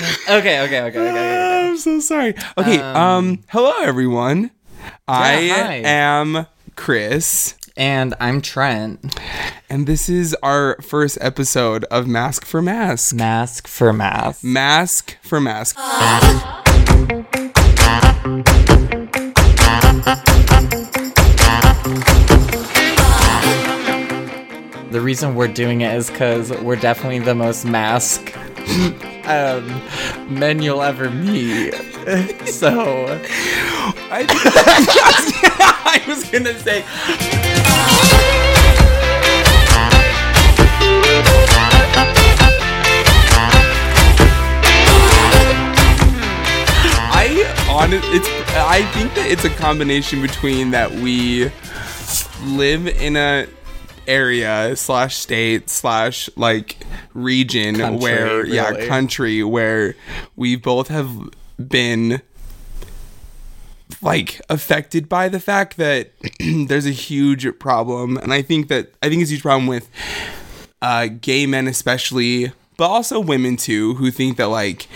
Okay, okay, okay, okay. okay. I'm so sorry. Okay, um, hello everyone. I hi. am Chris, And I'm Trent. and this is our first episode of Masc for Masc. Masc for masc. Masc for Masc. The reason we're doing it is because we're definitely the most masc um, men you'll ever meet. so I, I was gonna say. I on it's I think that it's a combination between that we live in a area slash state slash like region Country, where yeah country where we both have been like affected by the fact that there's a huge problem. And i think that i think it's a huge problem with uh gay men especially but also women too who think that like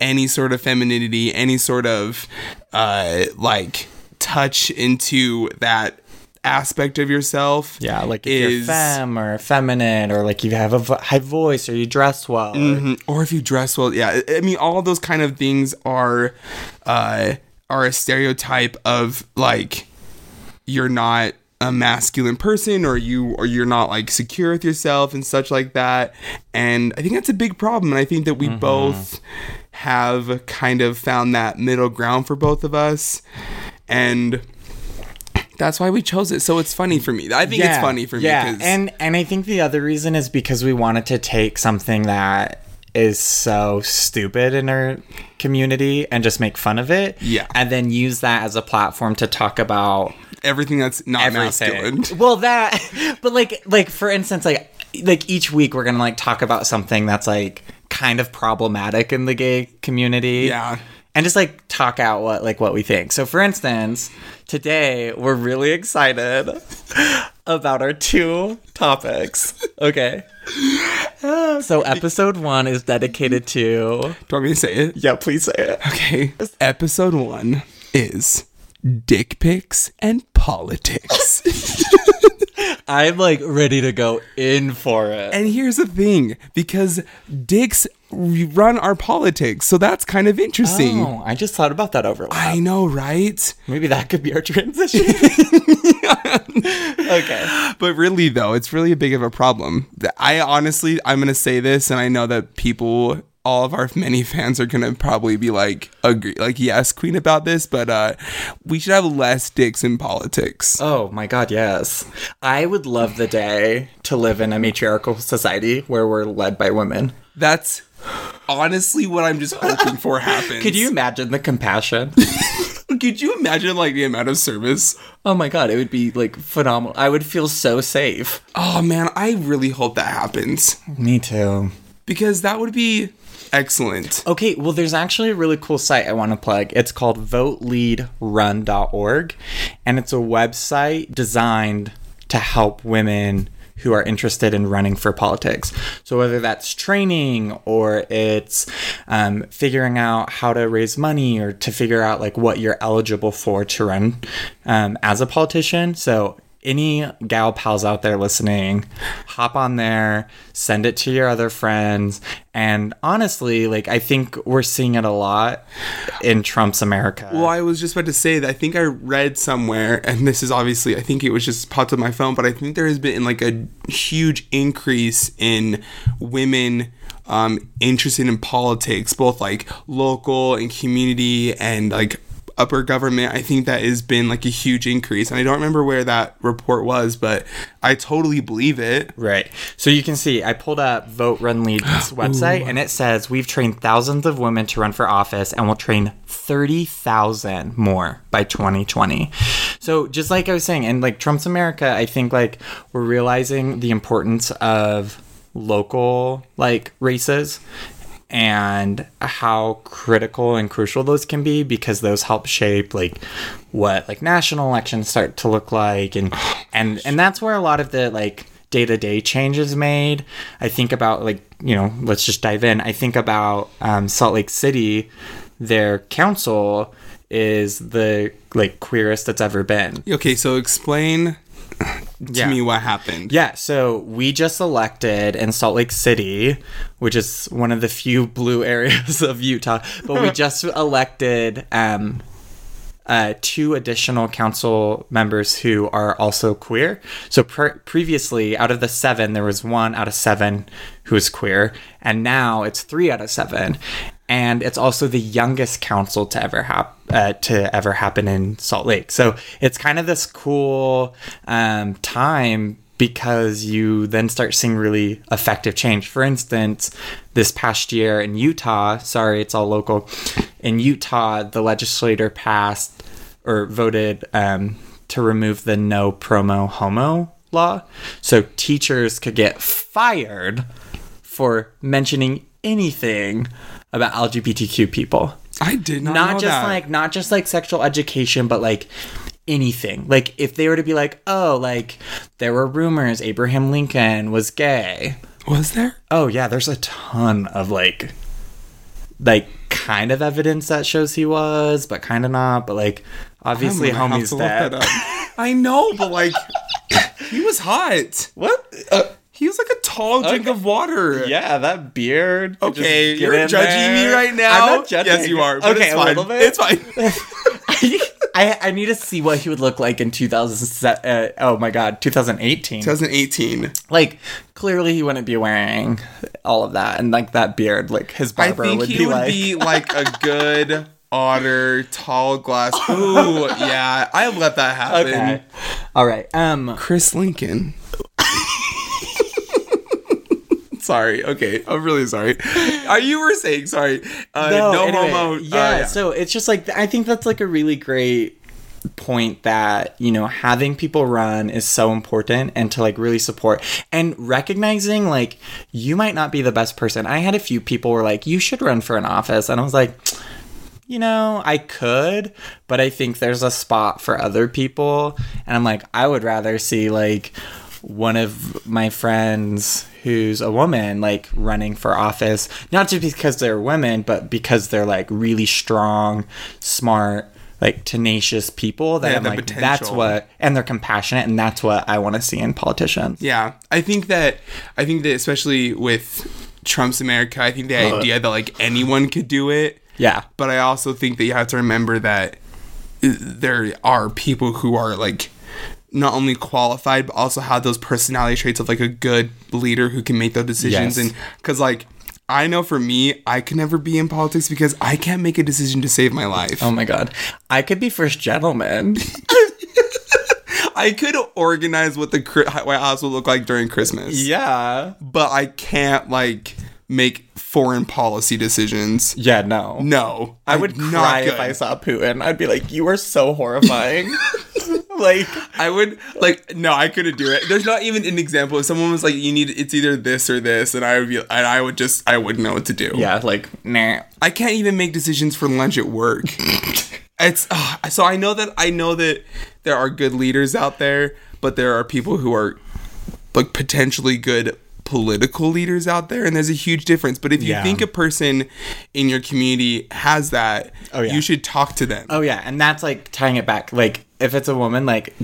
any sort of femininity any sort of uh like touch into that aspect of yourself yeah, like if you're is femme or feminine or like you have a vo- high voice or you dress well. or- Mhm. or if you dress well yeah i I mean all those kind of things are uh are a stereotype of like you're not a masculine person or you or you're not like secure with yourself and such like that and i think that's a big problem and i think that we both have kind of found that middle ground for both of us and that's why we chose it so it's funny for me i think it's funny for me. yeah. and and I think the other reason is because we wanted to take something that is so stupid in our community and just make fun of it. Yeah. And then use that as a platform to talk about everything that's not masculine. Well, that but like like for instance like like each week we're going to like talk about something that's like kind of problematic in the gay community. Yeah. And just like talk out what like what we think. So for instance, today we're really excited about our two topics. Okay. So episode 1 is dedicated to do you want me to say it Yeah, please say it. Okay. Episode one is dick pics and politics. I'm like ready to go in for it. and here's the thing because dicks run our politics, so that's kind of interesting. Oh, I just thought about that overlap. I know, right? Maybe that could be our transition. okay. But really, though, it's really a big of a problem. I honestly, I'm going to say this, and I know that people, all of our many fans are going to probably be like, agree, like, yes, queen about this, but uh, we should have less dicks in politics. Oh my god, yes. I would love the day to live in a matriarchal society where we're led by women. That's honestly what I'm just hoping for happens. Could you imagine the compassion? Could you imagine like the amount of service? oh my god, it would be like phenomenal. I would feel so safe. Oh man, I really hope that happens Me too. because that would be excellent. Okay, well, there's actually a really cool site I want to plug. It's called voteleadrun.org, and it's a website designed to help women who are interested in running for politics. So, whether that's training or it's um, figuring out how to raise money or to figure out like what you're eligible for to run um, as a politician. So, any gal pals out there listening, hop on there, send it to your other friends. And honestly, like, I think we're seeing it a lot in Trump's America. Well, I was just about to say that I think I read somewhere, and this is obviously, I think it was just popped up my phone, but I think there has been like a huge increase in women um, interested in politics, both like local and community and like upper government. I think that has been like a huge increase. And I don't remember where that report was, but I totally believe it. Right. So you can see, I pulled up Vote Run Lead's website, and it says we've trained thousands of women to run for office, and we'll train 30,000 more by 2020. So just like I was saying, and like Trump's America, I think like we're realizing the importance of local like races and how critical and crucial those can be because those help shape like what like national elections start to look like and and and that's where a lot of the like day to day changes made. I think about, like, you know, let's just dive in. I think about um, Salt Lake City, their council is the like queerest that's ever been. Okay, so explain Yeah. me what happened. Yeah, so we just elected in Salt Lake City, which is one of the few blue areas of Utah, but we just elected um, uh, two additional council members who are also queer. So pre- previously, out of the seven, there was one out of seven who is queer, and now it's three out of seven. And it's also the youngest council to ever hap- uh, to ever happen in Salt Lake. So it's kind of this cool um, time because you then start seeing really effective change. For instance, this past year in Utah, sorry, it's all local. In Utah, the legislator passed or voted um, to remove the no promo homo law. So teachers could get fired for mentioning anything about LGBTQ people I did not, not know just that. like not just like sexual education but like anything like if they were to be like oh like there were rumors abraham lincoln was gay was there? oh yeah there's a ton of like like kind of evidence that shows he was but kind of not but like obviously I'm gonna have homie's dead. I know, but like he was hot. what uh, He was like a tall drink Okay. of water. yeah that beard Okay, you're in judging me right now. I'm not judging Yes, you are. But okay it's a fine. little bit It's fine. I, I need to see what he would look like in 2007. Uh, oh my god, 2018. 2018. Like, clearly he wouldn't be wearing all of that. And like that beard, like his barber I think would he be would like. be like a good otter, tall glass. Ooh, yeah, I let that happen. okay. All right. Um, Chris Lincoln. Sorry. Okay, I'm really sorry. Are you were saying sorry? Uh, no, anyway, homo. uh, Yeah, So it's just like, I think that's like a really great point that you know having people run is so important and to like really support and recognizing like you might not be the best person i had a few people were like you should run for an office and i was like you know, I could, but I think there's a spot for other people. And I'm like, I would rather see like one of my friends who's a woman like running for office, not just because they're women, but because they're like really strong, smart, like tenacious people that They I'm the like, that's what, and they're compassionate, and that's what I want to see in politicians. Yeah, I think that I think that especially with Trump's America, I think the idea that like anyone could do it. Yeah. But I also think that you have to remember that uh, there are people who are like not only qualified but also have those personality traits of like a good leader who can make those decisions Yes. and cuz like I know for me, I could never be in politics because I can't make a decision to save my life. Oh my God. I could be first gentleman. I could organize what the White House will look like during Christmas. yeah. but I can't like make foreign policy decisions. Yeah, no. No, I would cry if I saw Putin. I'd be like, "You are so horrifying." like, I would like no, I couldn't do it. There's not even an example. If someone was like, "You need it's either this or this," and I would be, and I would just, I wouldn't know what to do. yeah, like, nah. I can't even make decisions for lunch at work. it's uh, so I know that I know that there are good leaders out there, but there are people who are like potentially good political leaders out there and there's a huge difference but if you Yeah. think a person in your community has that Oh, yeah. you should talk to them Oh yeah, and that's like tying it back. Like, if it's a woman, like,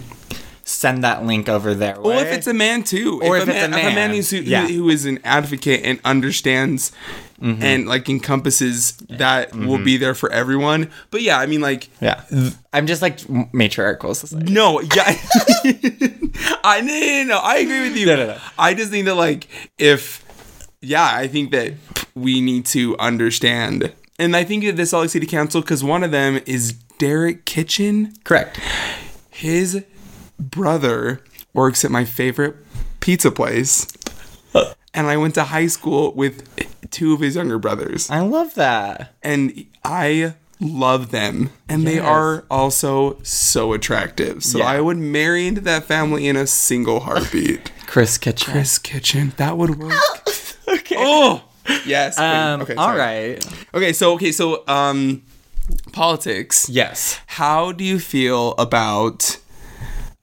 send that link over there. or if it's a man too Or if, if a, it's man, a if a man man. who's, who, Yeah. who is an advocate and understands mm-hmm. and like encompasses that will be mm-hmm. there for everyone but yeah i mean like yeah, I'm just like matriarchal society. No, yeah. I no, no, no. I agree with you. No, no, no. I just think that like if yeah, I think that we need to understand. And I think that this Salt Lake City Council, because one of them is Derek Kitchen. Correct. His brother works at my favorite pizza place. Uh. And I went to high school with two of his younger brothers. I love that. And I love them. And they are also so attractive. So Yeah. I would marry into that family in a single heartbeat. Chris Kitchen. Chris Kitchen, that would work. Okay. oh, yes. queen. Um. okay, all sorry. right. Okay, so okay, so um, politics. Yes. How do you feel about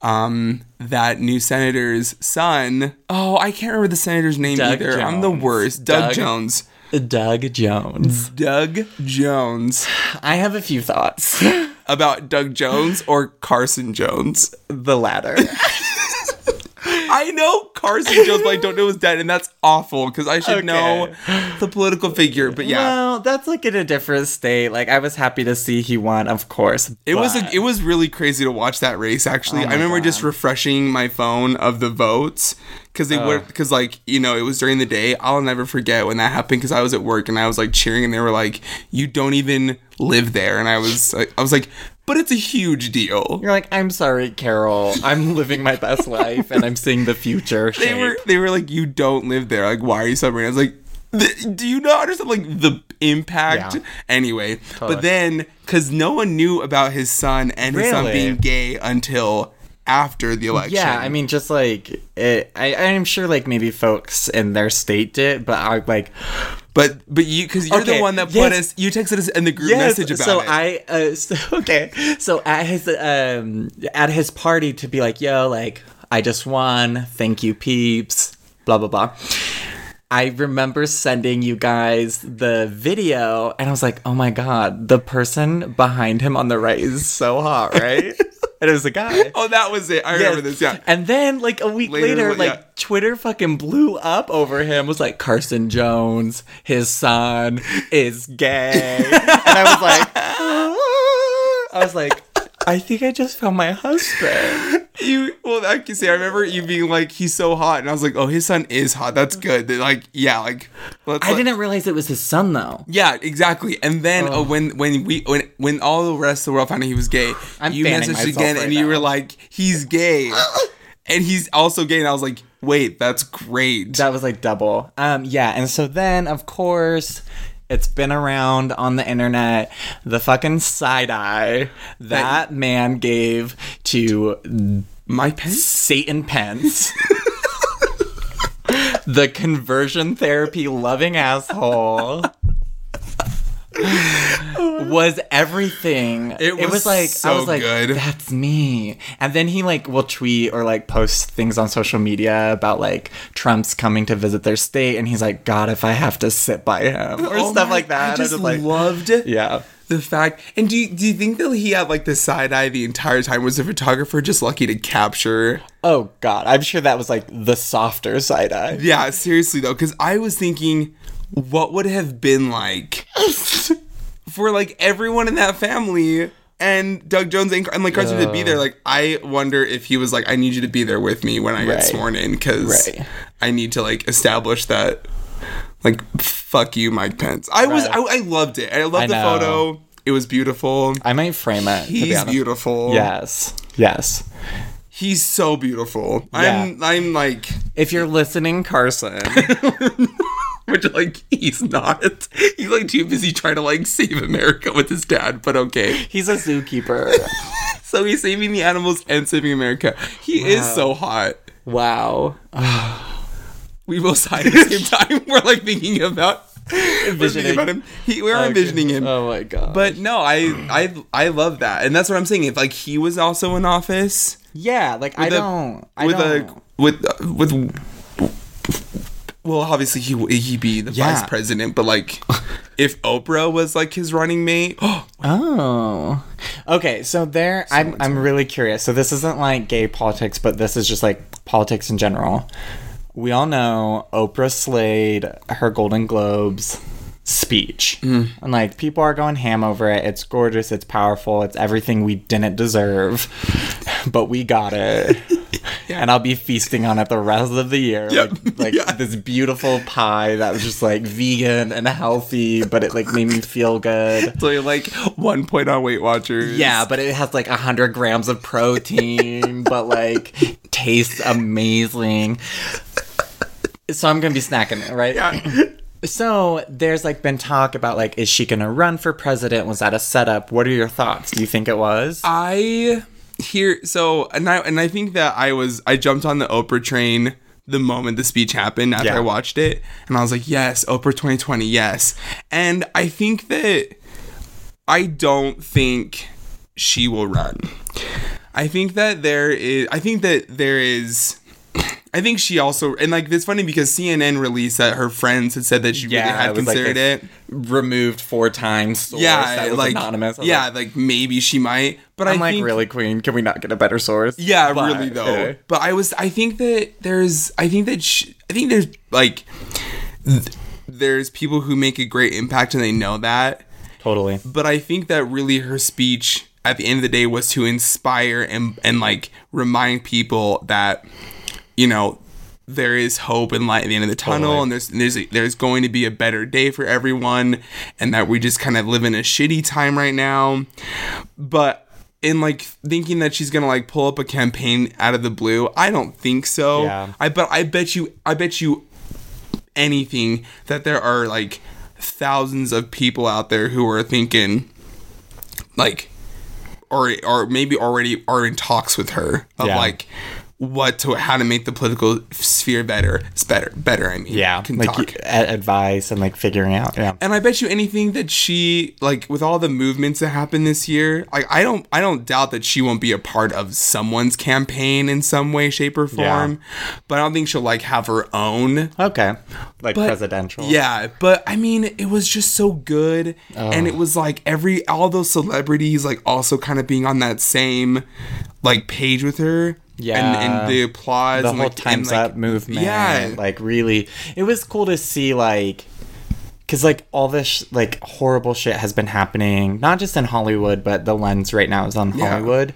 um, that new senator's son. Oh, I can't remember the senator's name Doug either. I'm the worst. Doug, Doug- Jones. Doug Jones. Doug Jones. I have a few thoughts. About Doug Jones or Carson Jones? the latter. I know Carson Jones, but I don't know his dad, and that's awful because I should Okay. know the political figure. But yeah, Well, that's like in a different state. Like I was happy to see he won, of course. It was a, it was really crazy to watch that race. Actually, Oh I remember God. just refreshing my phone of the votes because they Oh. were because like you know it was during the day. I'll never forget when that happened because I was at work and I was like cheering and they were like, "You don't even live there," and I was like, I was like, "But it's a huge deal." You're like, I'm sorry, Carol. I'm living my best life and I'm seeing the future. They were they were like, "You don't live there. Like, why are you celebrating?" I was like. Do you not understand like the impact? Yeah. Anyway, Totally. but then because no one knew about his son and his son being gay until after the election. Yeah, I mean, just like it, I, I'm sure, like maybe folks in their state did, but I like But but you because you're the one that put yes. us you texted us in the group message about it. so it. I uh, so, okay. So at his um at his party to be like, yo, like I just won. Thank you, peeps. Blah blah blah. I remember sending you guys the video, and I was like, oh my god, the person behind him on the right is so hot, right? and it was a guy. oh, that was it. I remember this. Yeah. And then like a week Later, later, like yeah. Twitter fucking blew up over him. Was like Carson Jones, his son is gay, and I was like, I was like, I think I just found my husband. You well, I can say I remember you being like, he's so hot, and I was like, oh, his son is hot. That's good. They're like, yeah, like. I didn't realize it was his son though. Yeah, exactly. And then uh, when when we when when all the rest of the world found out he was gay, I'm you messaged again right and you were like, he's gay, and he's also gay. And I was like, wait, that's great. That was like double. Um, yeah, and so then of course it's been around on the internet the fucking side eye that man gave to My pen. Satan Pence. the conversion therapy loving asshole. Was everything. It was was like I was like, good. that's me. And then he like will tweet or like post things on social media about like Trump's coming to visit their state, and he's like, God, if I have to sit by him or Oh stuff my- like that. I I'm just like, loved yeah. the fact. And do you, do you think that he had like the side eye the entire time? Was the photographer just lucky to capture? Oh God, I'm sure that was like the softer side eye. Yeah, seriously though, because I was thinking, what would have been like for like everyone in that family and Doug Jones and, and like Carson to be there? Like, I wonder if he was like, I need you to be there with me when I get sworn in because Right. I need to like establish that. Like, fuck you, Mike Pence. I was, I, I loved it. I loved I the know. photo. It was beautiful. I might frame it. He's beautiful. Yes. Yes. He's so beautiful. I'm, I'm like, If you're listening, Carson. Which like he's not. He's like too busy trying to like save America with his dad, but okay. He's a zookeeper. So he's saving the animals and saving America. He is so hot. wow. We both sighed at the same time. We're like thinking about we're about him. He, we're envisioning him. Oh my god. But no, I I I love that, and that's what I'm saying. If like he was also in office yeah, like I don't. I with don't. a with uh, with. Well, obviously he he'd be the Yeah. vice president, but like, if Oprah was like his running mate, Oh. Okay, so there I'm I'm really curious. So this isn't like gay politics, but this is just like politics in general. We all know Oprah slayed her Golden Globes speech. Mm. And like people are going ham over it. It's gorgeous, it's powerful, it's everything we didn't deserve. but we got it. And I'll be feasting on it the rest of the year. Yep. Like, like Yeah. this beautiful pie that was just like vegan and healthy, but it like made me feel good. so you're like one point on Weight Watchers. Yeah, but it has like a hundred grams of protein, but like tastes amazing. So I'm gonna be snacking it, right? Yeah. So there's like been talk about like, is she gonna run for president? Was that a setup? What are your thoughts? Do you think it was? I hear so and I and I think that I was I jumped on the Oprah train the moment the speech happened after Yeah. I watched it and I was like, "Yes, Oprah 2020, yes." And I think that I don't think she will run. I think that there is. I think that there is. I think she also and like it's funny because CNN released that her friends had said that she really had it was like considered it. removed four times. Yeah, like anonymous. Yeah, like, like, maybe she might. But I'm I like, think really, Queen? Can we not get a better source? Yeah, But, really though. But I was I think that there's I think that sh- I think there's like th- there's people who make a great impact and they know that. totally. But I think that really her speech at the end of the day was to inspire and and like remind people that you know there is hope and light at the end of the tunnel Totally. and there's there's there's going to be a better day for everyone and that we just kind of live in a shitty time right now but in like thinking that she's gonna like pull up a campaign out of the blue i don't think so Yeah. i but i bet you i bet you anything that there are like thousands of people out there who are thinking like or or maybe already are in talks with her of Yeah. like what to how to make the political sphere better it's better better i mean Yeah, can like talk. advice and like figuring out. Yeah. and I bet you anything that she like with all the movements that happened this year, like I don't I don't doubt that she won't be a part of someone's campaign in some way, shape, or form. But I don't think she'll like have her own. Okay. Like But- presidential. Yeah, but I mean, it was just so good, and it was like every all those celebrities like also kind of being on that same like page with her. Yeah. and, and the applause, the and, whole like, times and, like, up movement Yeah, like really it was cool to see like because like all this sh- like horrible shit has been happening not just in hollywood but the lens right now is on Yeah. hollywood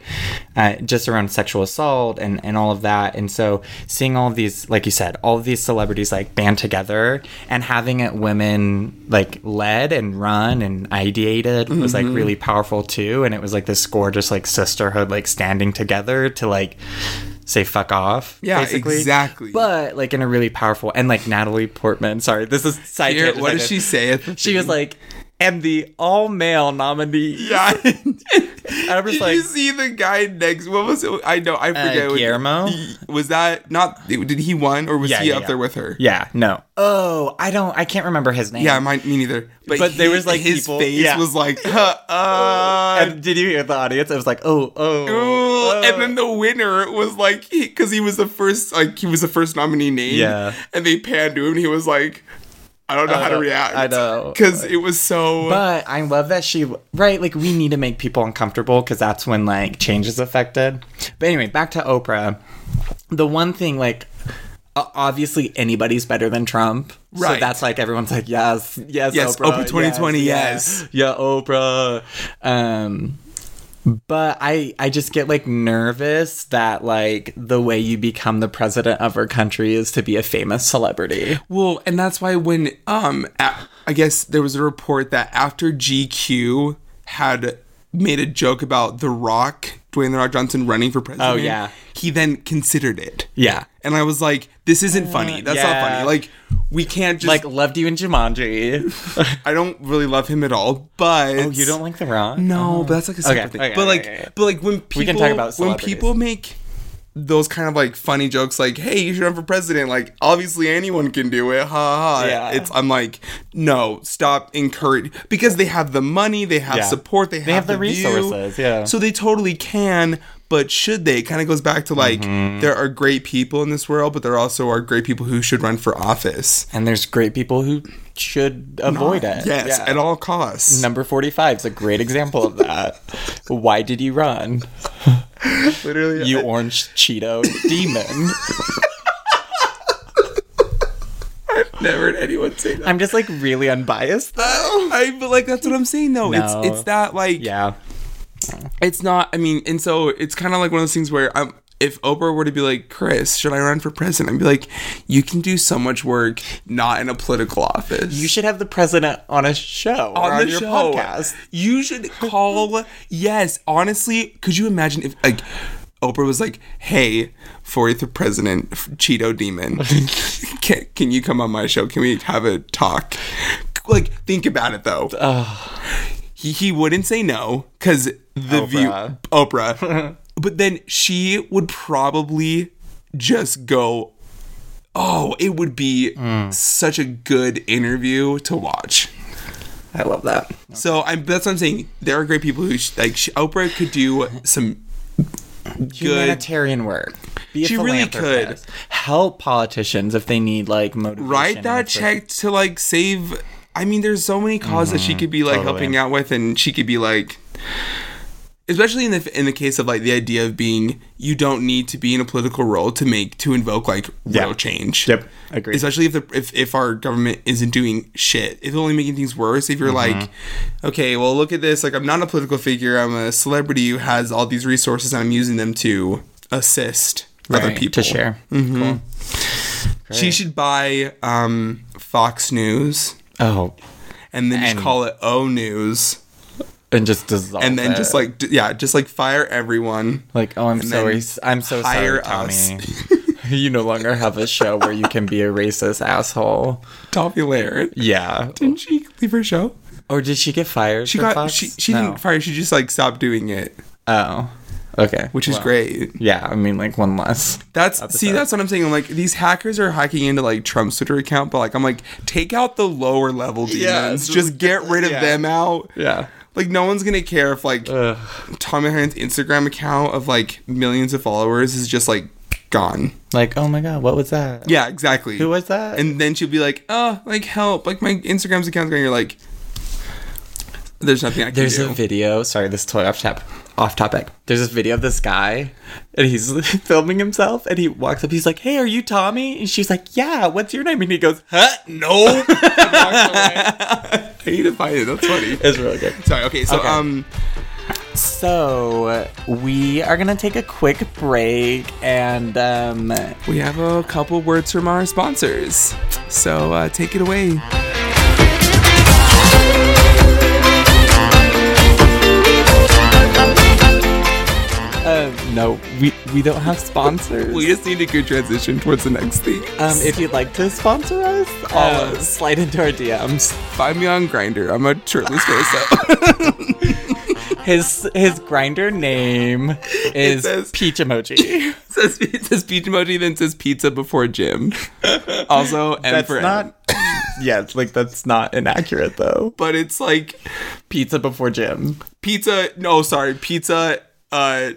uh, just around sexual assault and and all of that and so seeing all of these like you said all of these celebrities like band together and having it women like led and run and ideated was Mm-hmm. like really powerful too and it was like this gorgeous like sisterhood like standing together to like say fuck off Yeah, basically. exactly. but like in a really powerful and like natalie portman sorry this is side Here, what did she say? At the she was like and the all male nominee Yeah. i was Did like you see the guy next? What was it? I know. I forget. what- Guillermo? he- was that not? Did he won or was Yeah, he yeah, up yeah. there with her? yeah no oh i don't i can't remember his name Yeah, mine, me neither. But, But there was, like, his people- face yeah. was like, uh, uh, and did you hear the audience it was like oh oh, Ooh, oh. and then the winner was like, because he, was the first, like he was the first nominee name. Yeah. and they panned to him. and He was like, I don't know how to react. I know. because it was so. But I love that she right like we need to make people uncomfortable because that's when like change is affected. But anyway, back to Oprah. The one thing like obviously anybody's better than Trump. So Right. that's like everyone's like yes, yes, Yes, Oprah, Oprah 2020, yes. yeah, Oprah. Um, but I I just get like nervous that like the way you become the president of our country is to be a famous celebrity. Well, and that's why when um a- I guess there was a report that after GQ had made a joke about The Rock, Dwayne The Rock Johnson running for president. Oh, yeah. He then considered it. Yeah. And I was like, this isn't funny. That's not funny. Like we can't just Like loved you in Jumanji. I don't really love him at all, but oh, you don't like The Rock? No, but that's like a separate Okay, thing. okay, but like, okay, but like when people we can talk about when people make those kind of like funny jokes, like "Hey, you should run for president," like obviously anyone can do it, ha ha. ha. Yeah. It's I'm like, no, stop encourage because they have the money, they have Yeah. support, they have, have the view. resources, yeah. So they totally can. But should they? It kind of goes back to like Mm-hmm. there are great people in this world, but there also are great people who should run for office. And there's great people who should avoid it. Yes, Yeah. at all costs. Number 45 is a great example of that. Why did you run? Literally, You orange Cheeto demon. I've never heard anyone say that. I'm just like really unbiased though. I but like that's what I'm saying though. No. It's it's that like Yeah. It's not I mean, and so it's kind of like one of those things where I'm if Oprah were to be like, Chris, should I run for president? I'd be like, you can do so much work not in a political office. You should have the president on a show or on, your podcast. You should call. yes, honestly, could you imagine if like Oprah was like, "Hey, 40th president, Cheeto Demon, can, can you come on my show? Can we have a talk?" Like, think about it though. He he wouldn't say no because the view Oprah. Oprah, but then she would probably just go. Oh, it would be such a good interview to watch. I love that. So I'm that's what I'm saying. There are great people who sh- like sh- Oprah could do some good humanitarian work. Be a She really could Help politicians if they need like motivation. write that it's like- check to like save i mean there's so many causes that she could be like Mm-hmm. totally. helping out with and she could be like especially in the in the case of like the idea of being you don't need to be in a political role to make to invoke like real Yeah. change Yep, agreed. especially if the if, if our government isn't doing shit if only making things worse if you're Mm-hmm. like okay well look at this like i'm not a political figure i'm a celebrity who has all these resources and i'm using them to assist other people to share. Mm-hmm. Cool. she should buy um, Fox News Oh, and then just call it O News, and just dissolve. and then it. just like d- yeah, just like fire everyone. like oh, I'm sorry. I'm so sorry, us. Tomi. you no longer have a show where you can be a racist asshole. Tomi Lahren. Yeah. Didn't she leave her show? Or did she get fired? She got Fox? she she No. didn't fire. She just like stopped doing it, Oh. Okay. which is Well, great. Yeah, I mean, like one less. That's see, that's what I'm saying. I'm like these hackers are hacking into like Trump's Twitter account, but like I'm like take out the lower level demons. Yeah, just, just get rid of yeah. them out. Yeah. Like no one's gonna care if like Ugh. Tomi Lahren's Instagram account of like millions of followers is just like gone. Like, oh my god, what was that? Yeah, exactly. Who was that? And then she'll be like, "Oh, like help! Like my Instagram's account's going." You're like, "There's nothing I can do. There's do." a video. Sorry, this is totally off top, off topic. There's this video of this guy, and he's filming himself, and he walks up. He's like, "Hey, are you Tomi?" And she's like, "Yeah. What's your name?" And he goes, "Huh? No." I need to find it. That's funny. it's really good. Sorry. Okay. So Okay. um, So we are gonna take a quick break, and um, we have a couple words from our sponsors. So uh, take it away. uh, no, we we don't have sponsors. We just need a good transition towards the next thing. um, if you'd like to sponsor us, uh, slide into our DMs. Find me on Grindr. I'm a shirtless face. His his grindr name is says- peach emoji. it says it says peach emoji, then says pizza before gym. Also, M That's for M. not. yeah, it's like that's not inaccurate though. But it's like Pizza before gym. pizza. No, sorry, pizza. Uh,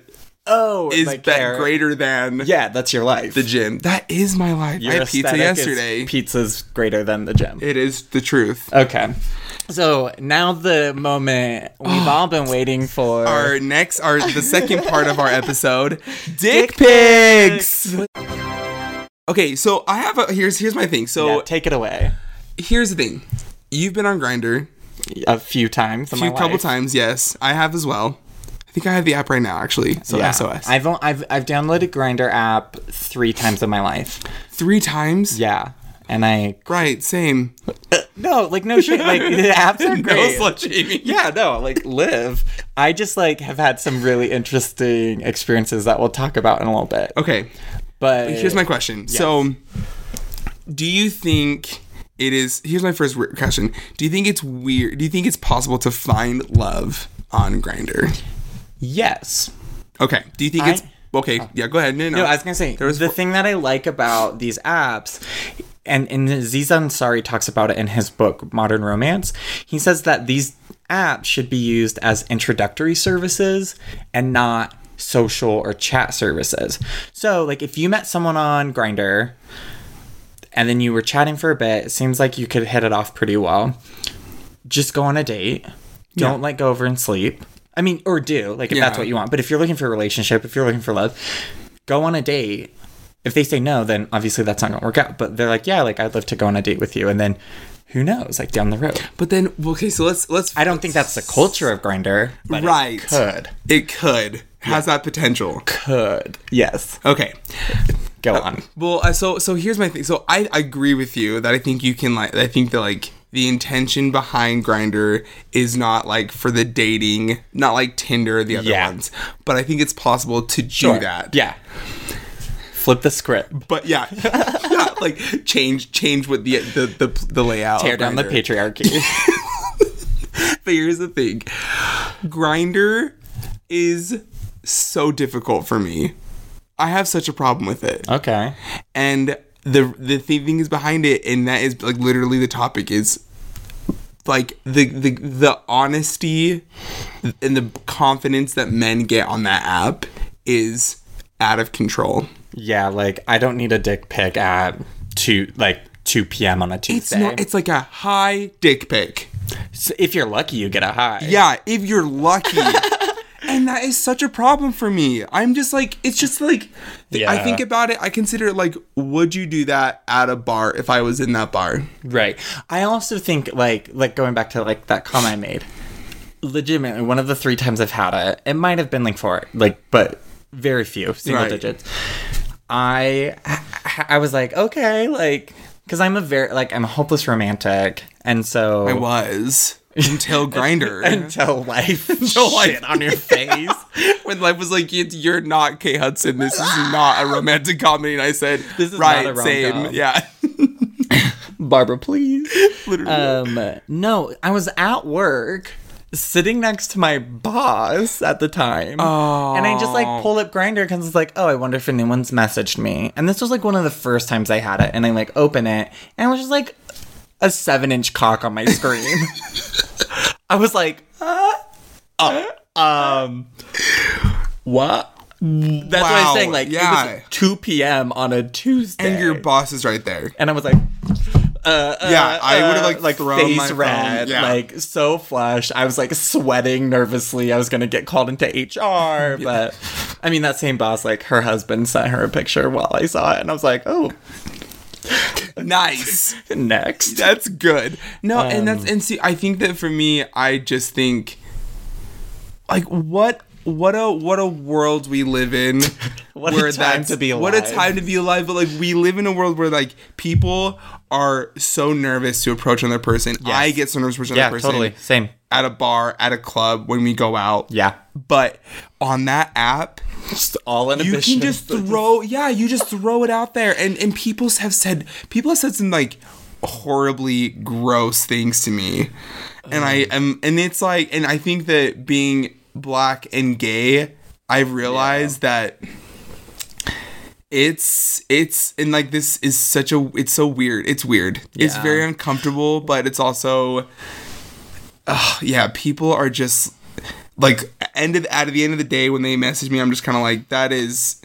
Oh, is like bet greater than Yeah, that's your life. the gym. That is my life. Your I had pizza yesterday. Pizza's greater than the gym. it is the truth. Okay. So now the moment we've all been waiting for. Our next, our the second part of our episode, dick pics. Okay, so I have a here's here's my thing. So yeah, take it away. here's the thing. You've been on Grindr A few times. a few couple times, yes. I have as well. I think I have the app right now, actually. So Yeah. SOS. I've I've I've downloaded Grindr app three times in my life. Three times. Yeah, and I Right. Same. no like no shit like the apps are No great. slut shaming. yeah, no, like live. I just like have had some really interesting experiences that we'll talk about in a little bit. Okay. But Here's my question. So, do you think it is? Here's my first question. Do you think it's weird? Do you think it's possible to find love on Grindr? Yes. Okay. Do you think I- it's okay? Oh. Yeah. Go ahead. No, no. No, I was gonna say There was the thing that I like about these apps, and and Aziz Ansari talks about it in his book Modern Romance. He says that these apps should be used as introductory services and not social or chat services. So, like, if you met someone on Grindr and then you were chatting for a bit, it seems like you could hit it off pretty well. Just go on a date. Don't like go over and sleep. I mean, or do like if that's what you want. But if you're looking for a relationship, if you're looking for love, go on a date. If they say no, then obviously that's not gonna work out. But they're like, yeah, like I'd love to go on a date with you, and then who knows, like down the road. But then, okay. So let's let's. I don't think that's the culture of Grindr, Right. it could, It could has that potential. could, yes. Okay. Go on. Well, uh, so so here's my thing. So I agree with you that I think you can like I think that like the intention behind Grindr is not like for the dating, not like Tinder the other Yeah. ones. But I think it's possible to do that. Yeah. Flip the script. But yeah, yeah, like change change what the the the, the layout. Tear down the patriarchy. But here's the thing, Grindr is so difficult for me. I have such a problem with it. okay. and the the thing is behind it and that is like literally the topic is like the the the honesty and the confidence that men get on that app is out of control. Yeah, like I don't need a dick pic at two like two p.m. on a Tuesday. It's not. It's like a high dick pic. So if you're lucky, you get a high. Yeah, if you're lucky. and that is such a problem for me. I'm just like, it's just like, I Yeah. think about it. I consider it like, would you do that at a bar if I was in that bar? Right. I also think like like going back to like that comment I made. Legitimately, one of the three times I've had it, it might have been like four, like but very few single Right. digits. I I was like okay, like because I'm a very like I'm a hopeless romantic, and so I was until Grindr. until life Until life- shit on your face. when life was like, "You're not Kate Hudson. This is not a romantic comedy," and I said, This is right, not a same, rom-com." yeah." Barbara, please. Literally. Um, no, I was at work sitting next to my boss at the time. And I just like pull up Grindr because it's like, oh, I wonder if anyone's messaged me. And this was like one of the first times I had it. And I like open it and it was just like a seven inch cock on my screen. I was like, uh, uh, um, what? That's what I Wow, was saying. Like, it yeah. was 2 p.m. on a Tuesday. and your boss is right there. And I was like, uh, Yeah, I would've, like, like thrown face my red, Yeah. like so flushed. I was like sweating nervously. I was gonna get called into HR, but I mean that same boss, like her husband sent her a picture while I saw it, and I was like, oh, Nice. next. That's good. No, and Um, that's and see, I think that for me, I just think, like, what, what a what a world we live in. What a time to be alive. What a time to be alive. But like, we live in a world where like people are so nervous to approach another person. I get so nervous to approach Yeah, another person. totally same. At a bar, at a club, when we go out. Yeah, But on that app, just all in a you can just throw yeah you just throw it out there. And and people have said people have said some like horribly gross things to me. And i am and it's like and i think that being black and gay i've realized that it's it's and like this is such a it's so weird. It's weird. It's very uncomfortable but it's also Ugh, yeah people are just like end of at the end of the day when they message me i'm just kind of like that is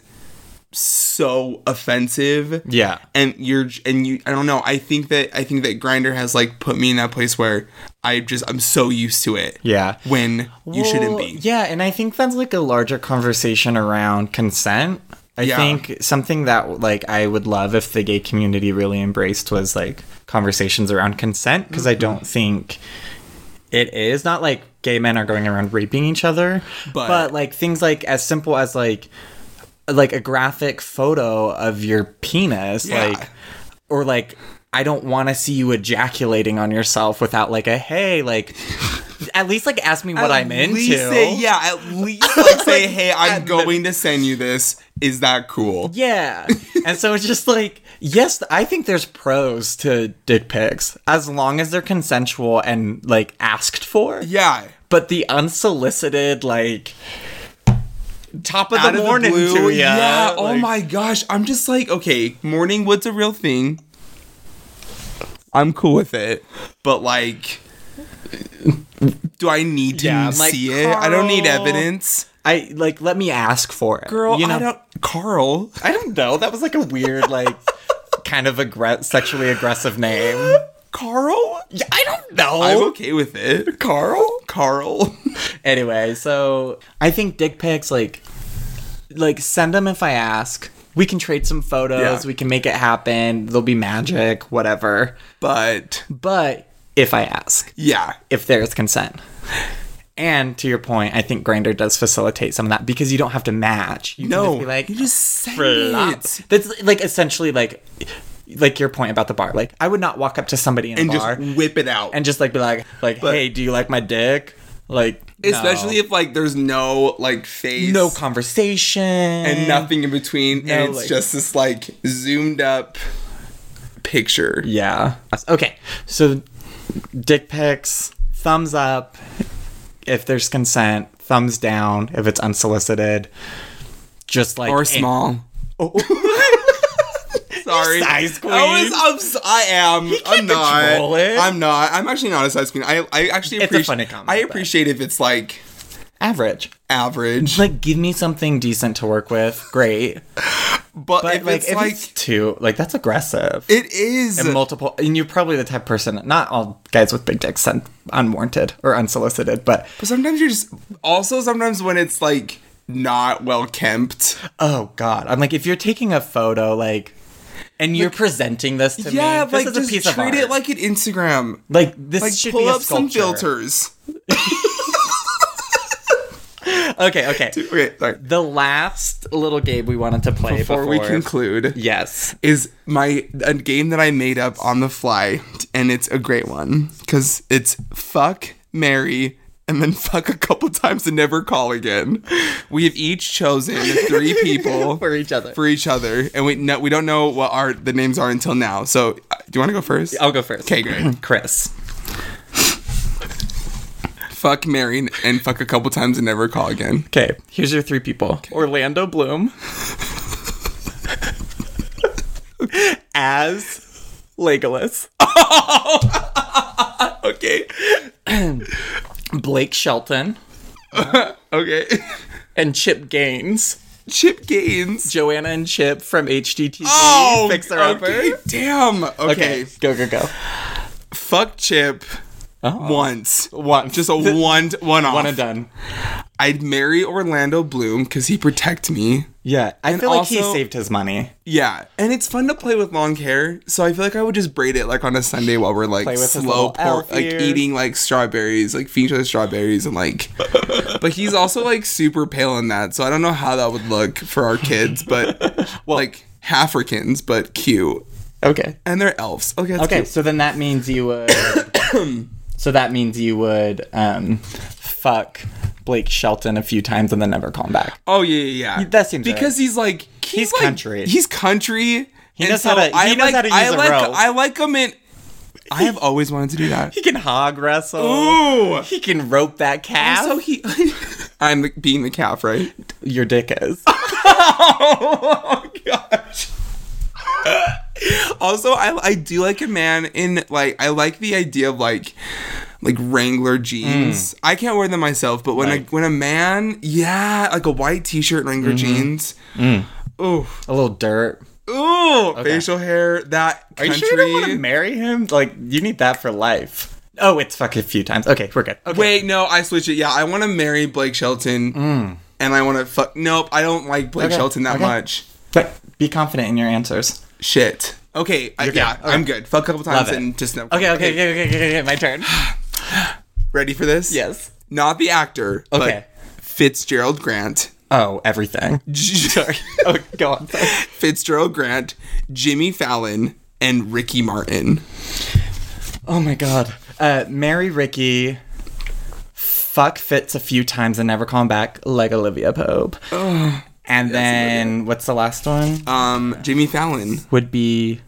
so offensive yeah. and you're and you i don't know i think that i think that grindr has like put me in that place where i just i'm so used to it Yeah. when you shouldn't be Yeah, and I think that's like a larger conversation around consent. I Yeah. think something that like I would love if the gay community really embraced was like conversations around consent because I Mm-hmm. don't think it is not like gay men are going around raping each other, But- but, like things like as simple as like like a graphic photo of your penis Yeah. like or like I don't want to see you ejaculating on yourself without like a hey like at least like ask me what At I'm into. say, yeah at least like say hey i'm going to send you this. Is that cool? Yeah. and so it's just like, yes, I think there's pros to dick pics as long as they're consensual and like asked for. yeah. But the unsolicited, like, top of out the of morning the blue, to ya, yeah. Oh my gosh. I'm just like okay morning wood's a real thing. I'm cool with it. But like do i need to Yeah, like, see it i don't need evidence I like let me ask for it. girl you know, i don't carl I don't know. That was like a weird, like, kind of aggr- sexually aggressive name. carl Yeah, I don't know. i'm okay with it carl carl anyway, so I think dick pics, like, like send them if I ask. We can trade some photos. Yeah. We can make it happen. There'll be magic, whatever. but But if I ask, yeah if there's consent. And to your point, I think Grindr does facilitate some of that because you don't have to match. You no just be like, you just say flop. it That's like essentially like, like your point about the bar. Like I would not walk up to somebody in and a bar just whip it out and just like be like, like, But- hey, do you like my dick? Like, especially no. if like there's no like face no conversation and nothing in between No, and it's like- just this like zoomed up picture Yeah. Okay. So, dick pics, thumbs up if there's consent, thumbs down if it's unsolicited. Just like or in- small. Oh, oh. Sorry. size I, was, queen. I'm, I am. I'm not. it. I'm not. I'm actually not a size queen. I, I actually It's a appreciate funny comment, I but- appreciate if it's like average. average. Like, give me something decent to work with. Great. but, But if like, it's if like it's too, like, that's aggressive. it is and multiple, and you're probably the type of person. Not all guys with big dicks send unwarranted or unsolicited, but But sometimes you're just also sometimes when it's like not well kempt. oh god, I'm like, if you're taking a photo, like, and you're presenting this to Yeah, me, this like is just a piece of treat art. it like an Instagram. like this Like should pull be a up some filters. Okay, okay. Okay, sorry. The last little game we wanted to play Before, before, we conclude, Yes. is my a game that I made up on the fly, and it's a great one because it's fuck, Mary and then fuck a couple times and never call again. We have each chosen three people For each other. for each other, and we no, we don't know what our the names are until now. So, uh, do you want to go first? I'll go first. Okay, great. Chris. Fuck, marry, and fuck a couple times and never call again. Okay, here's your three people. Orlando Bloom. As Legolas. Okay, Blake Shelton. okay. And Chip Gaines. Chip Gaines. Joanna and Chip from HGTV. Oh, Fixer Upper. okay. Damn. Okay. Okay, go, go, go. Fuck Chip Oh. once. One. Just a one one off. One and done. I'd marry Orlando Bloom because he protect me. Yeah, I feel like he saved his money. Yeah, and it's fun to play with long hair. So I feel like I would just braid it like on a Sunday while we're like Play with his slow elf like eating like strawberries, like feeding each other strawberries and like. but he's also like super pale in that, so I don't know how that would look for our kids. But like Africans, but cute, Okay. and they're elves. Okay, that's Okay, cute. so then that means you would. so that means you would um, fuck Blake Shelton a few times and then never call him back. Oh yeah, yeah, yeah. That seems because he's like he's, He's like- country. He's country. He knows how to- he knows how to use I a like rope. I like him in. I have always wanted to do that. He can hog wrestle. Ooh. He can rope that calf. So he, I'm the, being the calf, right? Your dick is. Oh gosh. Also, I I do like a man in like I like the idea of like like Wrangler jeans. Mm. I can't wear them myself, but when Like- a when a man, yeah, like a white t-shirt, Wrangler mm-hmm. jeans. Mm. Ooh, a little dirt. ooh, facial hair. That Are country. you sure you don't want to marry him? Like, you need that for life. Oh, it's fuck a few times. Okay, we're good. Okay. Wait, no, I switch it. Yeah, I want to marry Blake Shelton, mm. and I want to fuck. Nope, I don't like Blake Okay, Shelton that okay. much. But be confident in your answers. Shit. Okay, I, yeah, okay. I'm good. Fuck a couple times and just no. Okay, okay, okay, okay, okay, okay, my turn. Ready for this? yes. Not the actor. Okay. But Fitzgerald Grant. Oh, everything. Sorry. Oh, go on. Sorry. Fitzgerald Grant, Jimmy Fallon, and Ricky Martin. Oh my god. Uh, marry Ricky. Fuck Fitz a few times and never call him back, like Olivia Pope. And then what's the last one? Um, Jimmy Fallon. Would be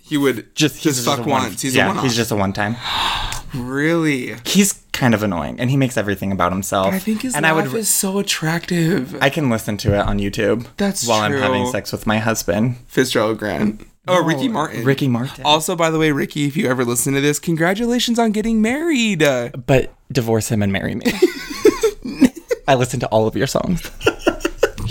He would just just he's fuck a one- once. He's yeah, a he's just a one time. really. He's kind of annoying, and he makes everything about himself. I think his and laugh I would is so attractive. I can listen to it on YouTube. That's while I'm having sex with my husband. Fitzgerald Grant. Oh, Ricky Martin. Ricky Martin. Also, by the way, Ricky, if you ever listen to this, congratulations on getting married. But divorce him and marry me. I listen to all of your songs.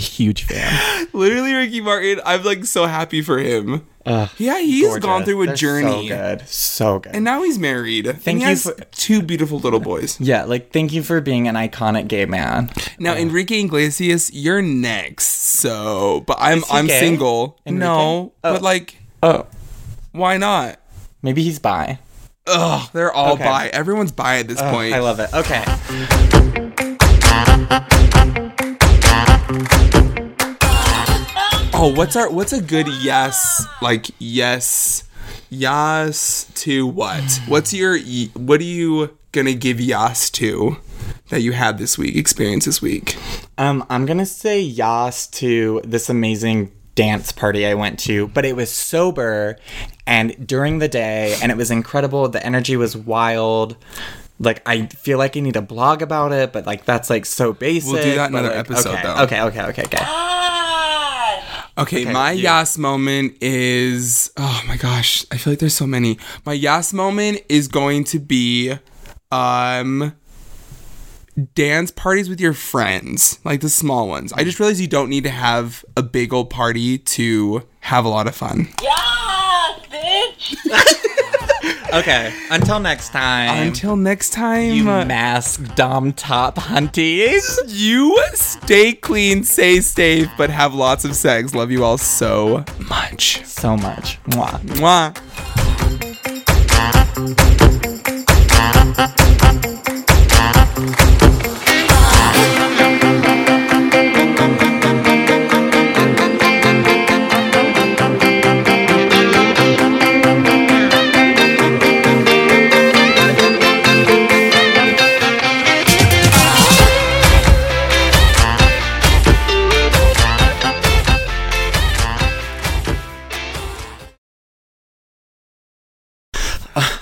Huge fan. literally, Ricky Martin. I'm like so happy for him. yeah, he's gone through a They're journey, So good. So good. and now he's married. Thank and he you has for- two beautiful little boys. yeah, like thank you for being an iconic gay man. Now, Enrique Iglesias, you're next. So, but I'm I'm gay? single. Enrique? No, Oh. but like, Oh, why not? maybe he's bi. Ugh, they're all Okay. bi. Everyone's bi at this Oh, point. I love it. Okay. Oh, what's our what's a good yes? Like yes, yes to what? What's your what are you gonna give yes to that you had this week? Experience this week. Um, I'm gonna say yas to this amazing dance party I went to, but it was sober and during the day, and it was incredible. The energy was wild. Like I feel like I need a blog about it, but like that's like so basic. We'll do that but, another like, episode, okay, though. Okay, okay, okay, okay. Okay, Okay, my you. yes moment is oh my gosh, I feel like there's so many. My yes moment is going to be um dance parties with your friends, like the small ones. I just realized you don't need to have a big old party to have a lot of fun. Yeah, bitch. Okay. Until next time. Until next time, you masc dom top hunties. you stay clean, stay safe, but have lots of sex. Love you all so much. So much. Mwah. Mwah.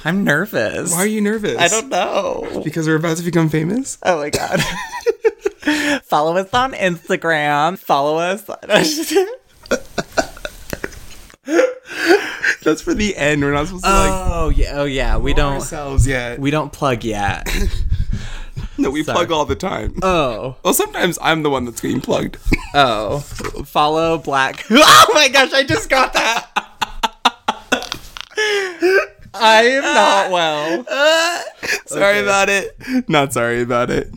I'm nervous. Why are you nervous? I don't know. Because we're about to become famous. Oh my god. Follow us on Instagram. Follow us. That's for the end. We're not supposed to like oh yeah. Oh yeah. We don't. ourselves yet. We don't plug yet. no, we sorry. plug all the time. Oh. well, sometimes I'm the one that's getting plugged. Oh. Follow Black. Oh my gosh! I just got that. I am not well. Uh, sorry about it. Not sorry about it.